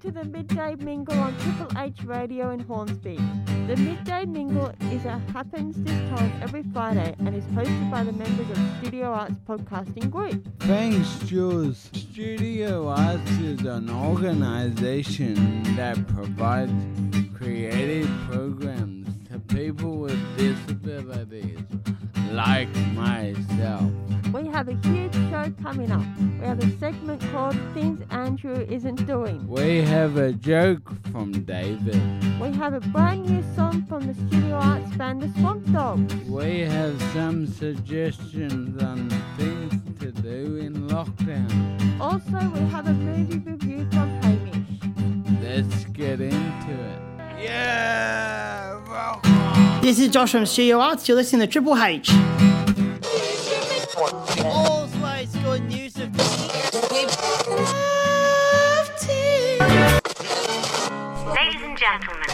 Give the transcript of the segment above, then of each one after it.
to the Midday Mingle on Triple H Radio in Hornsby. The Midday Mingle is a happens this time every Friday and is hosted by the members of Studio Arts Podcasting Group. Thanks, Jules. Studio Arts is an organization that provides creative programs people with disabilities, like myself. We have a huge show coming up. We have a segment called Things Andrew Isn't Doing. We have a joke from David. We have a brand new song from the Studio Arts band The Swamp Dogs. We have some suggestions on things to do in lockdown. Also, we have a movie review from Hamish. Let's get into it. Yeah! welcome. This is Josh from Studio Arts. You're listening to Triple H. Always good news of Ladies and gentlemen,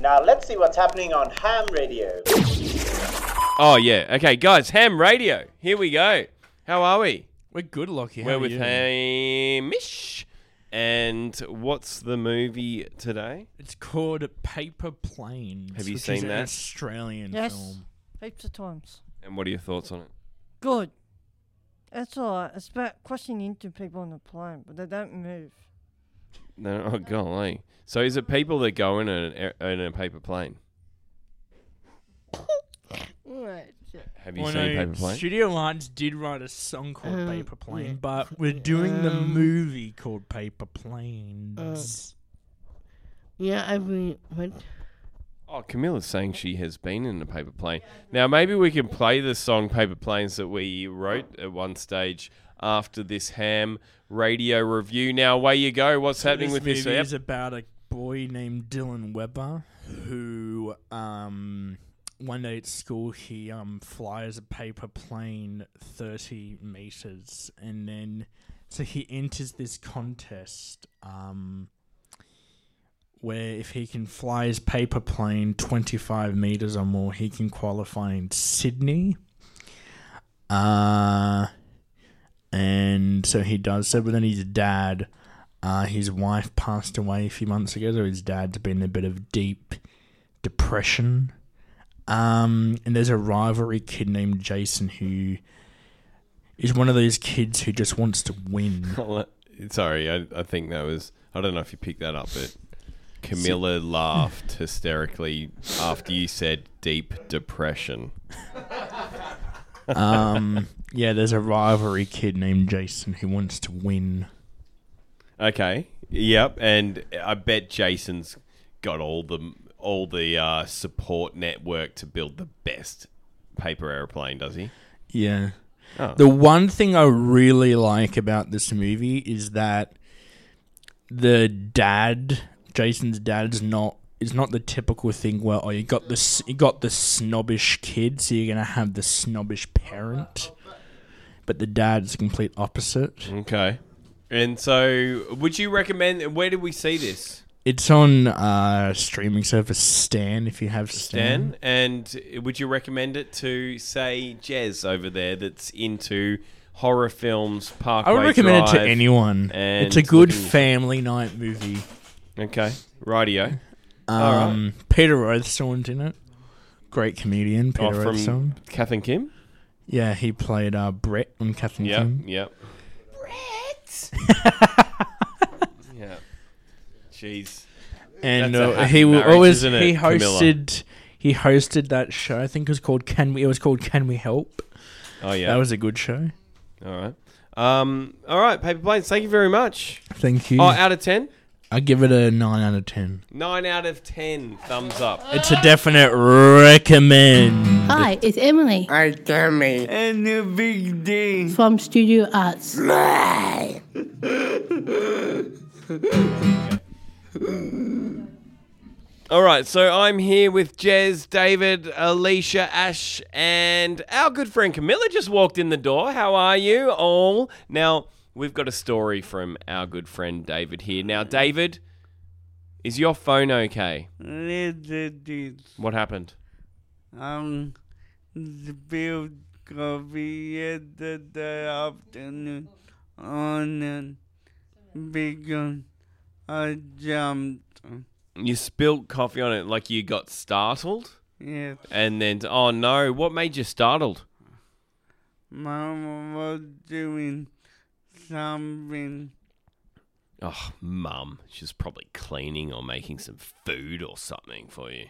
Now let's see what's happening on ham radio. Oh yeah. Okay, guys. Ham radio. Here we go. How are we? We're good, Lockie. How We're are with you? Hamish. And what's the movie today? It's called Paper Planes. Have you which seen is an that? Australian Yes. film. heaps of times. And what are your thoughts on it? Good. It's alright. It's about crashing into people on the plane, but they don't move. No, oh golly. So is it people that go in a in a paper plane? Right. Have you Well, seen no, Paper Plane? Studio Arts did write a song called Um, Paper Plane, yeah. but we're doing the Um, movie called Paper Planes. Yeah, I mean, what? Oh, Camilla's saying she has been in a paper plane. Now maybe we can play the song Paper Planes that we wrote at one stage after this ham radio review. Now away you go. What's So happening with this? movie Yep. is about a boy named Dylan Webber who um one day at school he um flies a paper plane 30 meters and then so he enters this contest um where if he can fly his paper plane 25 meters or more he can qualify in Sydney uh and so he does so but then his dad uh, his wife passed away a few months ago, so his dad's been in a bit of deep depression. Um, and there's a rivalry kid named Jason who is one of those kids who just wants to win. Sorry, I, I think that was. I don't know if you picked that up, but Camilla laughed hysterically after you said deep depression. Um, yeah, there's a rivalry kid named Jason who wants to win. Okay. Yep. And I bet Jason's got all the all the uh, support network to build the best paper airplane, does he? Yeah. Oh. The one thing I really like about this movie is that the dad, Jason's dad, is not is not the typical thing where oh you got this you got the snobbish kid, so you're gonna have the snobbish parent. But the dad's the complete opposite. Okay. And so, would you recommend? Where did we see this, It's on uh streaming service Stan if you have Stan. Dan? And would you recommend it to say Jez over there that's into horror films? Parkway I would recommend it to anyone. and It's a good looking- family night movie. Okay, radio. Um, Peter Rowsthorn's in it. Great comedian, Peter Oh, from Rowsthorn. Kath and Kim. Yeah, he played uh, Brett on Captain Yep, Kim. yep. yeah. Jeez. And That's a uh, happy he w- marriage, always isn't it, he Camilla? hosted he hosted that show. I think it was called Can We. It was called Can We Help. Oh yeah. That was a good show. all right. Um. All right. Paper planes. Thank you very much. Thank you. Oh, out of ten. I give it a nine out of ten. Nine out of ten. Thumbs up. It's a definite recommend. Hi, it's Emily I tell me. And the big day. from Studio Arts. All right. So I'm here with Jez, David, Alicia, Ash, and our good friend Camilla just walked in the door. How are you all? Now we've got a story from our good friend David here. Now, David, is your phone okay? What happened? Um, the bill coffee yesterday afternoon on a big I jumped. You spilt coffee on it like you got startled? Yes. And then, oh no, what made you startled? Mama was doing something. Oh, mum. She's probably cleaning or making some food or something for you.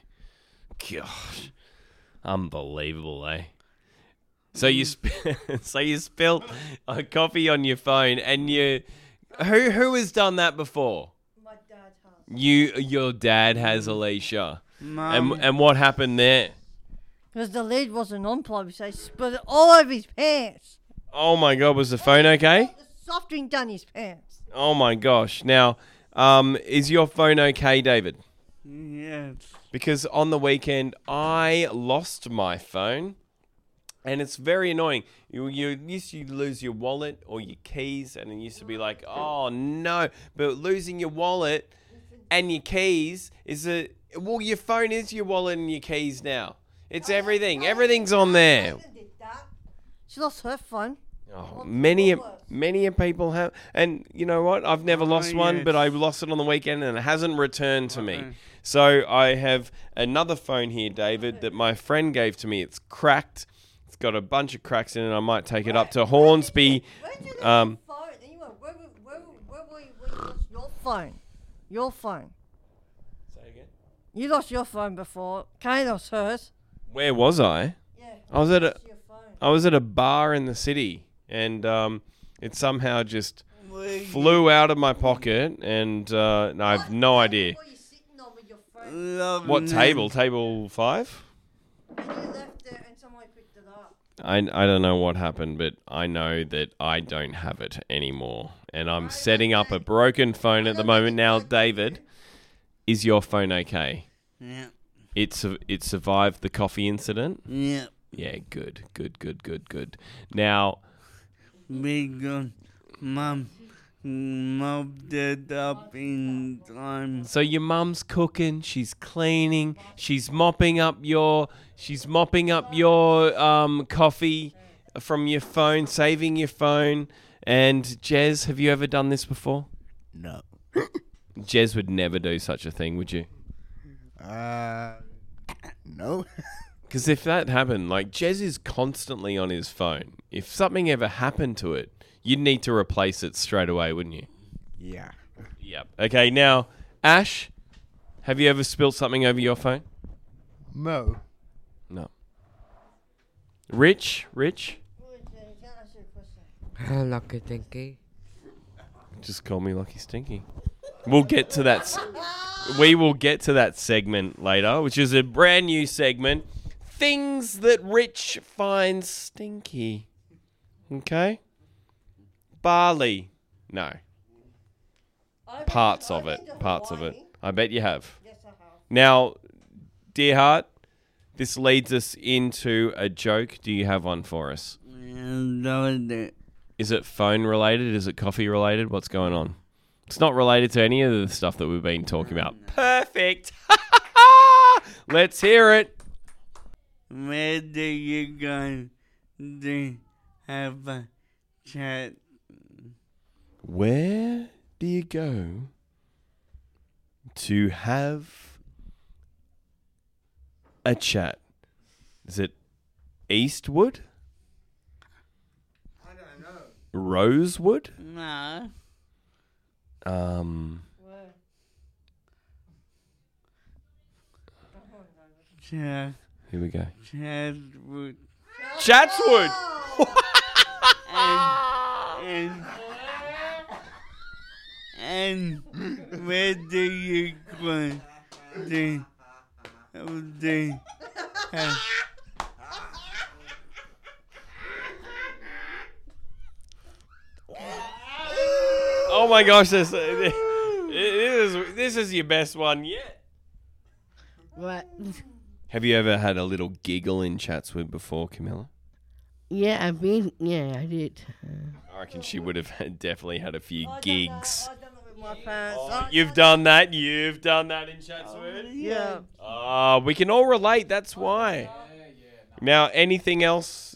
Gosh. Unbelievable, eh? So you sp- so you spilt a coffee on your phone and you who who has done that before? My dad has. You your dad has Alicia. Mum, And and what happened there? Because the lid wasn't unplugged, properly, so he spilled it all over his pants. Oh my god, was the phone okay? The soft drink down his pants. Oh my gosh. Now, um is your phone okay, David? yes. because on the weekend I lost my phone, and it's very annoying. You you used to lose your wallet or your keys, and it used to be like, oh no! But losing your wallet and your keys is a well, your phone is your wallet and your keys now. It's everything. Everything's on there. She lost her phone. Oh, many many a people have, and you know what? I've never lost one, yes. but I lost it on the weekend, and it hasn't returned to me. So I have another phone here, David, that my friend gave to me. It's cracked. It's got a bunch of cracks in it. I might take it up to Hornsby. Where did you Um, phone? Anyway, where, where, where, where, were you, where you your phone? Your phone. Say again. You lost your phone before. Kay lost hers. Where was I? Yeah. I was at a Your phone. I was at a bar in the city, and um, it somehow just flew out of my pocket, and uh, I have no idea. What were you sitting on with your phone? Love What table? Table five? And you left it and somebody picked it up. I, I don't know what happened, but I know that I don't have it anymore. And I'm setting up a broken phone at the moment. Now, David, is your phone okay? Yeah. It, su- it survived the coffee incident? Yeah. Yeah, good, good, good, good, good. Now, Because mum mopped it up in time. so your mum's cooking, she's cleaning, she's mopping up your, she's mopping up your um, coffee from your phone, saving your phone. And Jez, have you ever done this before? No. Jez would never do such a thing, would you? Uh, no. Because if that happened, like Jez is constantly on his phone. If something ever happened to it, you'd need to replace it straight away, wouldn't you? yeah. Yep. Okay, now, Ash, have you ever spilled something over your phone? No. No. Rich, Rich, Hello, Lucky Stinky. just call me Lucky Stinky. We'll get to that. s- We will get to that segment later, which is a brand new segment. Things that Rich finds stinky. Okay. Barley. No. Parts of it. Parts of it. I bet you have. Yes I have. Now, dear heart, this leads us into a joke. Do you have one for us? And that was it. Is it phone related? Is it coffee related? What's going on? It's not related to any of the stuff that we've been talking about. Perfect. Let's hear it. Where do you go to have a chat? Where do you go to have a chat? Is it Eastwood? I don't know. Rosewood? No. Um, Chat. here we go. Chatwood. Chatswood! And, and, and where do you go to have Oh my gosh, this, this is this is your best one yet. What? Have you ever had a little giggle in Chatswood before, Camilla? Yeah, I've been. Yeah, I did. I reckon she would have had, definitely had a few gigs. I done it with my parents. I- You've done that. You've done that in Chatswood. Yeah. Ah, we can all relate. That's why. Now, anything else,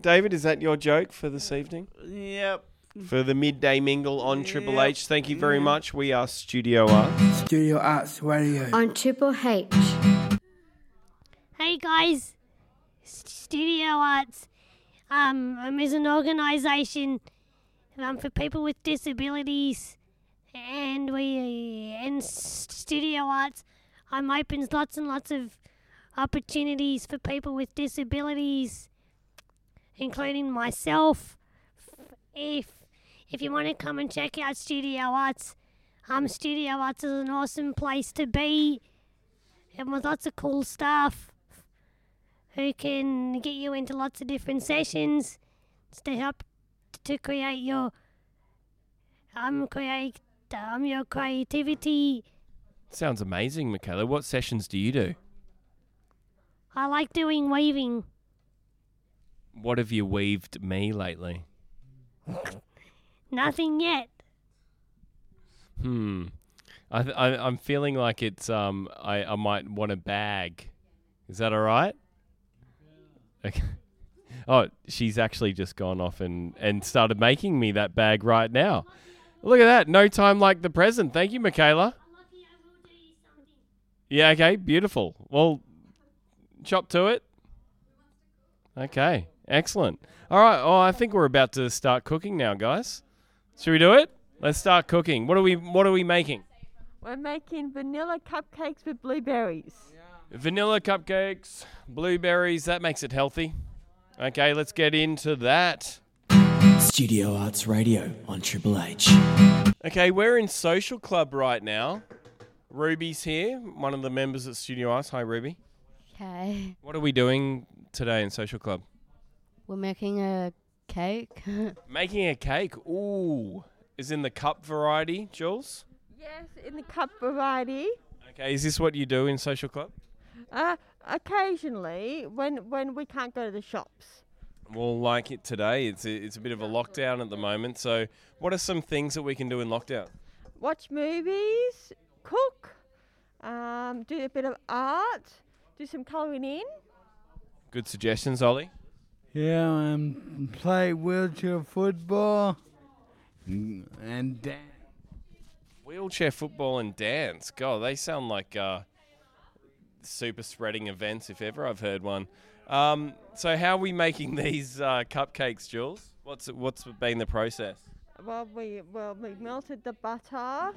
David? Is that your joke for this evening? Yep. For the midday mingle on Triple H. Thank you very much. We are Studio Arts. Studio Arts Radio. on Triple H. Hey guys, Studio Arts um, um, is an organisation um, for people with disabilities, and we and Studio Arts um, opens lots and lots of opportunities for people with disabilities, including myself. If if you want to come and check out Studio Arts, um, Studio Arts is an awesome place to be, and with lots of cool stuff who can get you into lots of different sessions to help to create your um create um your creativity. Sounds amazing, Michaela. What sessions do you do? I like doing weaving. What have you weaved me lately? Nothing yet. Hmm. I, th- I I'm feeling like it's um I, I might want a bag. Is that all right? Okay. Oh, she's actually just gone off and, and started making me that bag right now. Look at that. No time like the present. Thank you, Michaela. Yeah, okay. Beautiful. Well, chop to it. Okay. Excellent. All right. Oh, I think we're about to start cooking now, guys. Should we do it? Let's start cooking. What are we what are we making? We're making vanilla cupcakes with blueberries. Vanilla cupcakes, blueberries, that makes it healthy. Okay, let's get into that. Studio Arts Radio on Triple H. Okay, we're in Social Club right now. Ruby's here, one of the members at Studio Arts. Hi, Ruby. Okay. What are we doing today in Social Club? We're making a cake. Making a cake. Ooh. Is in the cup variety, Jules? Yes, in the cup variety. Okay, is this what you do in Social Club? Uh, occasionally, when when we can't go to the shops. Well, like it today, it's a, it's a bit of a lockdown at the moment. So, what are some things that we can do in lockdown? Watch movies, cook, um, do a bit of art, do some colouring in. Good suggestions, Ollie. Yeah, and play wheelchair football and dance. Wheelchair football and dance. God, they sound like uh, super spreading events if ever I've heard one. Um, so, how are we making these uh, cupcakes, Jules? What's what's been the process? Well, we well we melted the butter,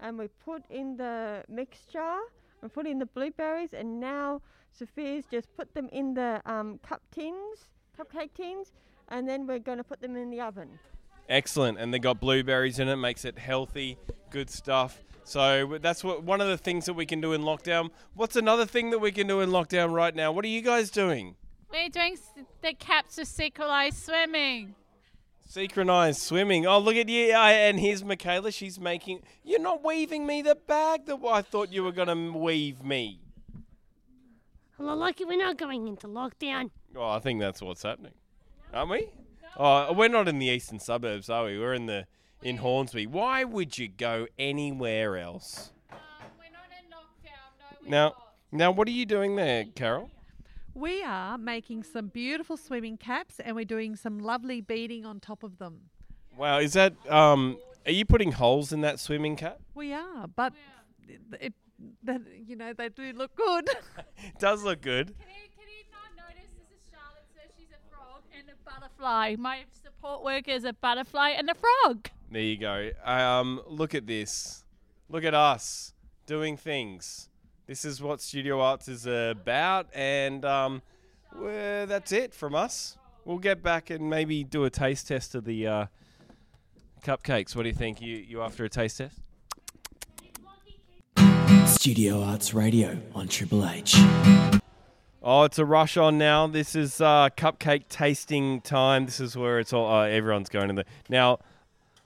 and we put in the mixture. and put in the blueberries, and now Sophia's just put them in the um, cup tins, cupcake tins, and then we're going to put them in the oven. Excellent, and they got blueberries in it, makes it healthy, good stuff. So that's what one of the things that we can do in lockdown. What's another thing that we can do in lockdown right now? What are you guys doing? We're doing the caps of synchronized swimming. Synchronized swimming. Oh, look at you! And here's Michaela. She's making. You're not weaving me the bag that I thought you were gonna weave me. Well, lucky we're not going into lockdown. Oh, I think that's what's happening, aren't we? Oh, we're not in the eastern suburbs, are we? We're in the in Hornsby. Why would you go anywhere else? Now, now, what are you doing there, Carol? We are making some beautiful swimming caps and we're doing some lovely beading on top of them. Wow, is that um? Are you putting holes in that swimming cap? We are, but it, it that you know they do look good. It does look good. Butterfly. My support worker is a butterfly and a frog. There you go. Um, look at this. Look at us doing things. This is what Studio Arts is about, and um, well, that's it from us. We'll get back and maybe do a taste test of the uh, cupcakes. What do you think? You you after a taste test? Studio Arts Radio on Triple H. Oh, it's a rush on now. This is uh, cupcake tasting time. This is where it's all. Uh, everyone's going to the now.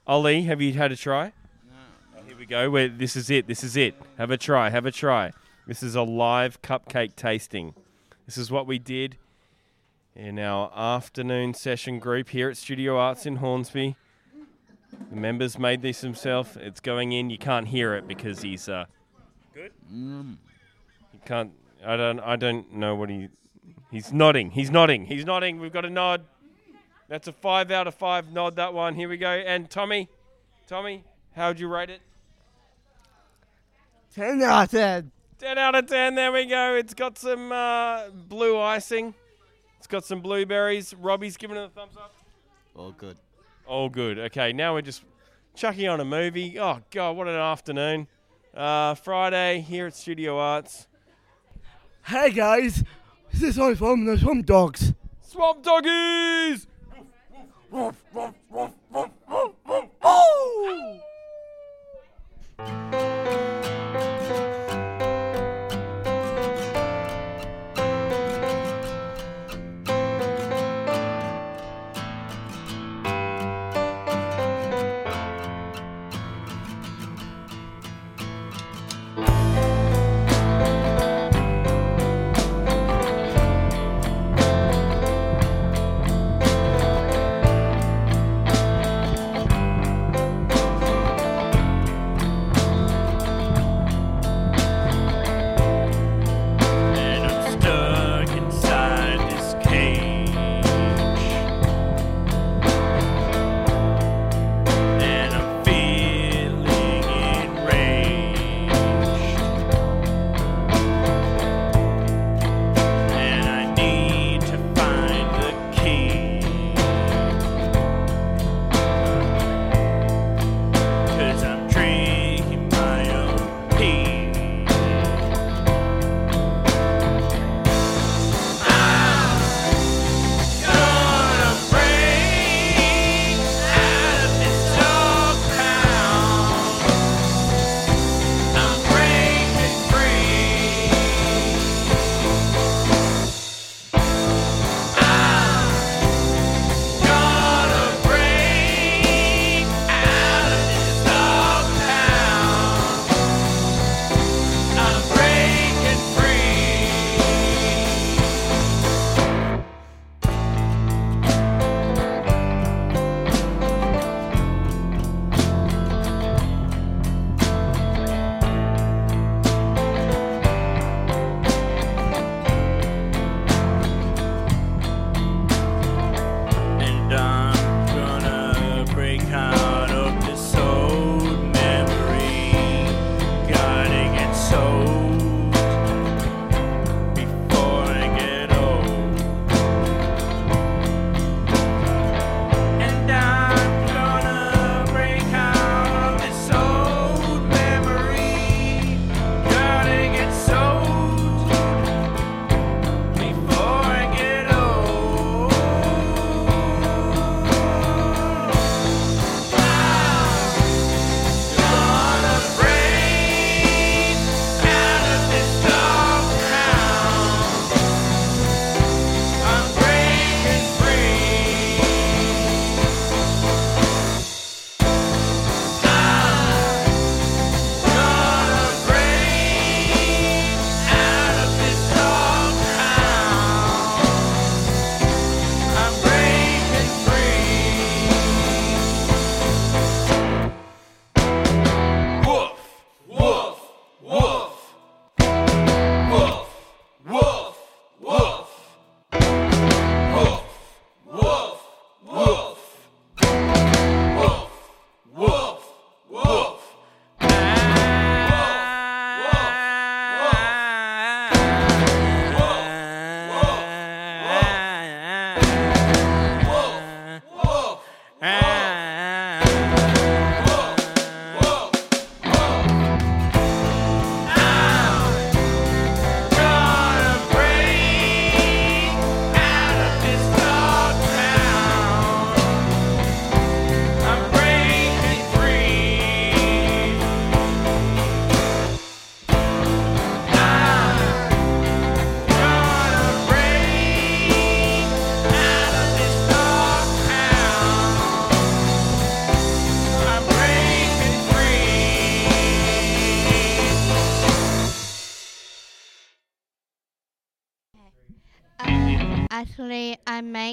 Ollie, have you had a try? No. here we go. Where this is it. This is it. Have a try. Have a try. This is a live cupcake tasting. This is what we did in our afternoon session group here at Studio Arts in Hornsby. The members made this themselves. It's going in. You can't hear it because he's uh, good. Mm. You can't. I don't. I don't know what he. He's nodding. He's nodding. He's nodding. We've got a nod. That's a five out of five nod, that one. Here we go. And Tommy, Tommy, how'd you rate it? 10 out of 10. 10 out of 10. There we go. It's got some uh, blue icing. It's got some blueberries. Robbie's giving it a thumbs up. All good. All good. Okay, now we're just chucking on a movie. Oh, God, what an afternoon. Uh, Friday here at Studio Arts. Hey guys, this is all from the Swamp Dogs. Swamp Doggies! And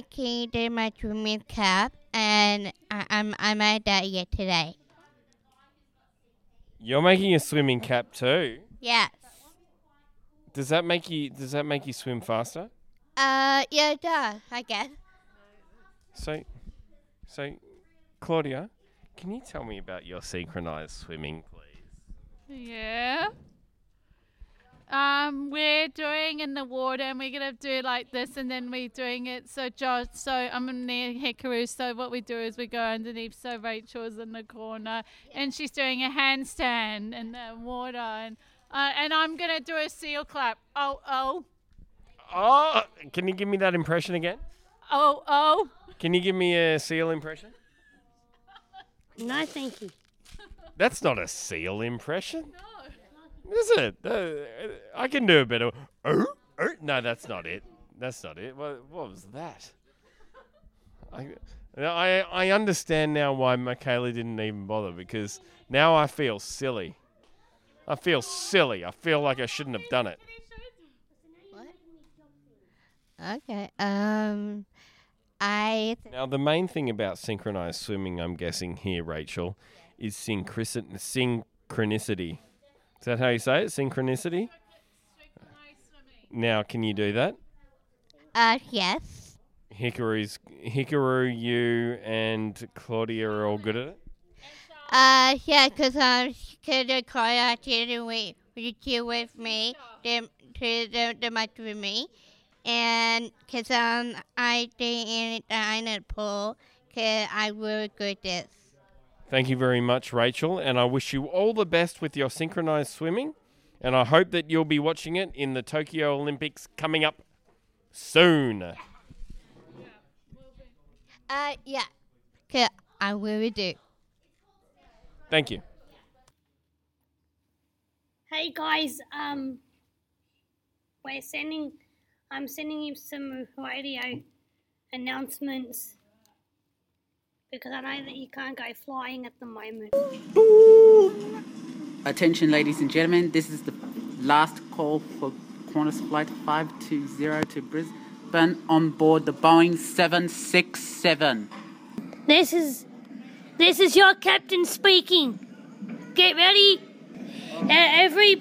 I'm making the my swimming cap, and I, I'm I made that yet today. You're making a swimming cap too. Yes. Does that make you? Does that make you swim faster? Uh, yeah, it does. I guess. So, so, Claudia, can you tell me about your synchronized swimming, please? Yeah. Um, we're doing in the water, and we're gonna do like this, and then we're doing it. So Josh, so I'm near Hikaru. So what we do is we go underneath. So Rachel's in the corner, and she's doing a handstand in the water, and uh, and I'm gonna do a seal clap. Oh oh Oh, can you give me that impression again? Oh, oh. Can you give me a seal impression? No, thank you. That's not a seal impression. No. Is it? Uh, I can do a bit of. "Oh, oh." No, that's not it. That's not it. What, what was that? I, I I understand now why Michaela didn't even bother because now I feel silly. I feel silly. I feel like I shouldn't have done it. Okay. Um, I Now, the main thing about synchronized swimming, I'm guessing here, Rachel, is synchronicity. Is that how you say it? Synchronicity? Now, can you do that? uh yes. Hikaru's, Hikaru, you, and Claudia are all good at it? Uh yeah, cause um, cause the choir didn't wait you two with me, to the the match with me, and cause um I didn't in the pool, cause I really good this. Thank you very much, Rachel, and I wish you all the best with your synchronized swimming. And I hope that you'll be watching it in the Tokyo Olympics coming up soon. Uh yeah, cause I will do. Thank you. Hey guys, um, we're sending. I'm sending you some radio announcements because I know that you can't go flying at the moment. Attention, ladies and gentlemen, this is the last call for Qantas Flight 520 to Brisbane on board the Boeing 767. This is this is your captain speaking. Get ready. Every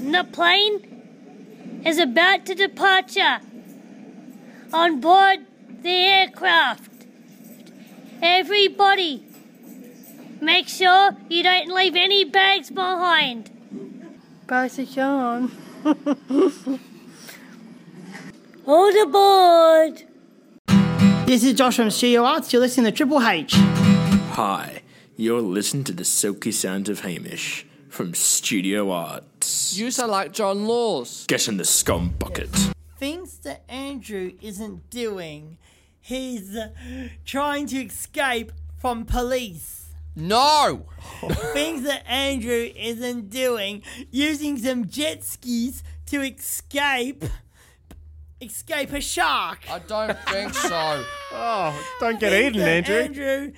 the plane is about to departure on board the aircraft. Everybody, make sure you don't leave any bags behind. Basic yarn. Hold aboard. This is Josh from Studio Arts. You're listening to Triple H. Hi, you're listening to the silky sounds of Hamish from Studio Arts. You sound like John Laws. Get in the scum bucket. Things that Andrew isn't doing. He's uh, trying to escape from police. No! Things that Andrew isn't doing. Using some jet skis to escape. Escape a shark. I don't think so. oh, don't get Things eaten, that Andrew. Andrew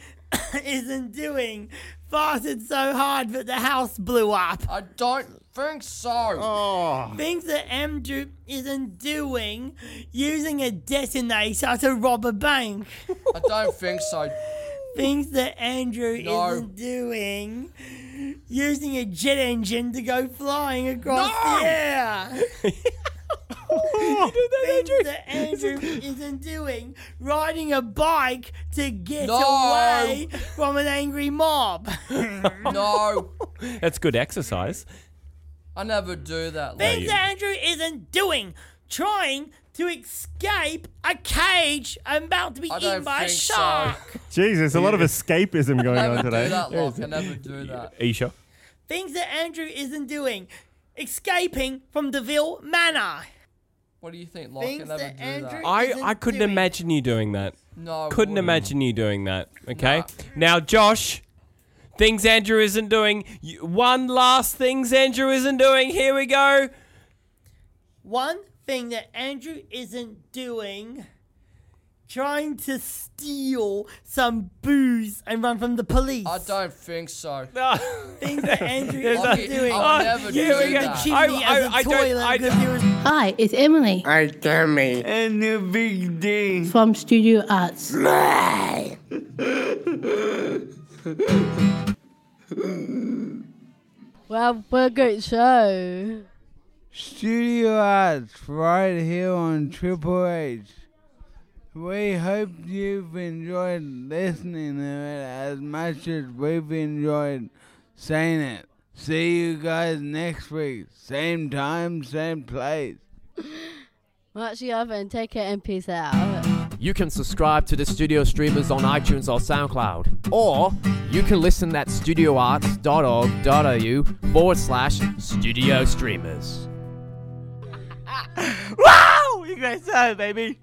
isn't doing. Farted so hard that the house blew up. I don't Oh. think so. Oh. Things that Andrew isn't doing. Using a detonator to rob a bank. I don't think so. Things that Andrew No. isn't doing. Using a jet engine to go flying across No! the air. Things that Andrew isn't doing. Riding a bike to get No! away from an angry mob. No, That's good exercise. I never do that. Things Like, that Andrew isn't doing. Trying to escape a cage about to be I eaten don't by a think so. shark. Jeez, there's a lot of escapism I going never on today. do that, Yes. Locke. I never do that. Are you sure? Things that Andrew isn't doing. Escaping from Deville Manor. What do you think, Locke? I Things never that do Andrew that. I, isn't I couldn't doing. imagine you doing that. No, I Couldn't wouldn't. imagine you doing that. Okay. Now, Josh, things Andrew isn't doing. One last things Andrew isn't doing. Here we go. One thing that Andrew isn't doing. Trying to steal some booze and run from the police. I don't think so. Things that Andrew isn't Lockie, doing. I would never do Using the that. chimney I- as a I- I don't- I- because he was Hi, it's Emily Hi, Tammy. And the big D. from Studio Arts. Well, what a great show. Studio Arts right here on Triple H. we hope you've enjoyed listening to it as much as we've enjoyed saying it. See you guys next week. Same time, same place. Watch the other and take care and peace out. You can subscribe to the studio streamers on iTunes or SoundCloud. Or you can listen at studioarts.org.au forward slash studio streamers. wow! You guys saw it, baby.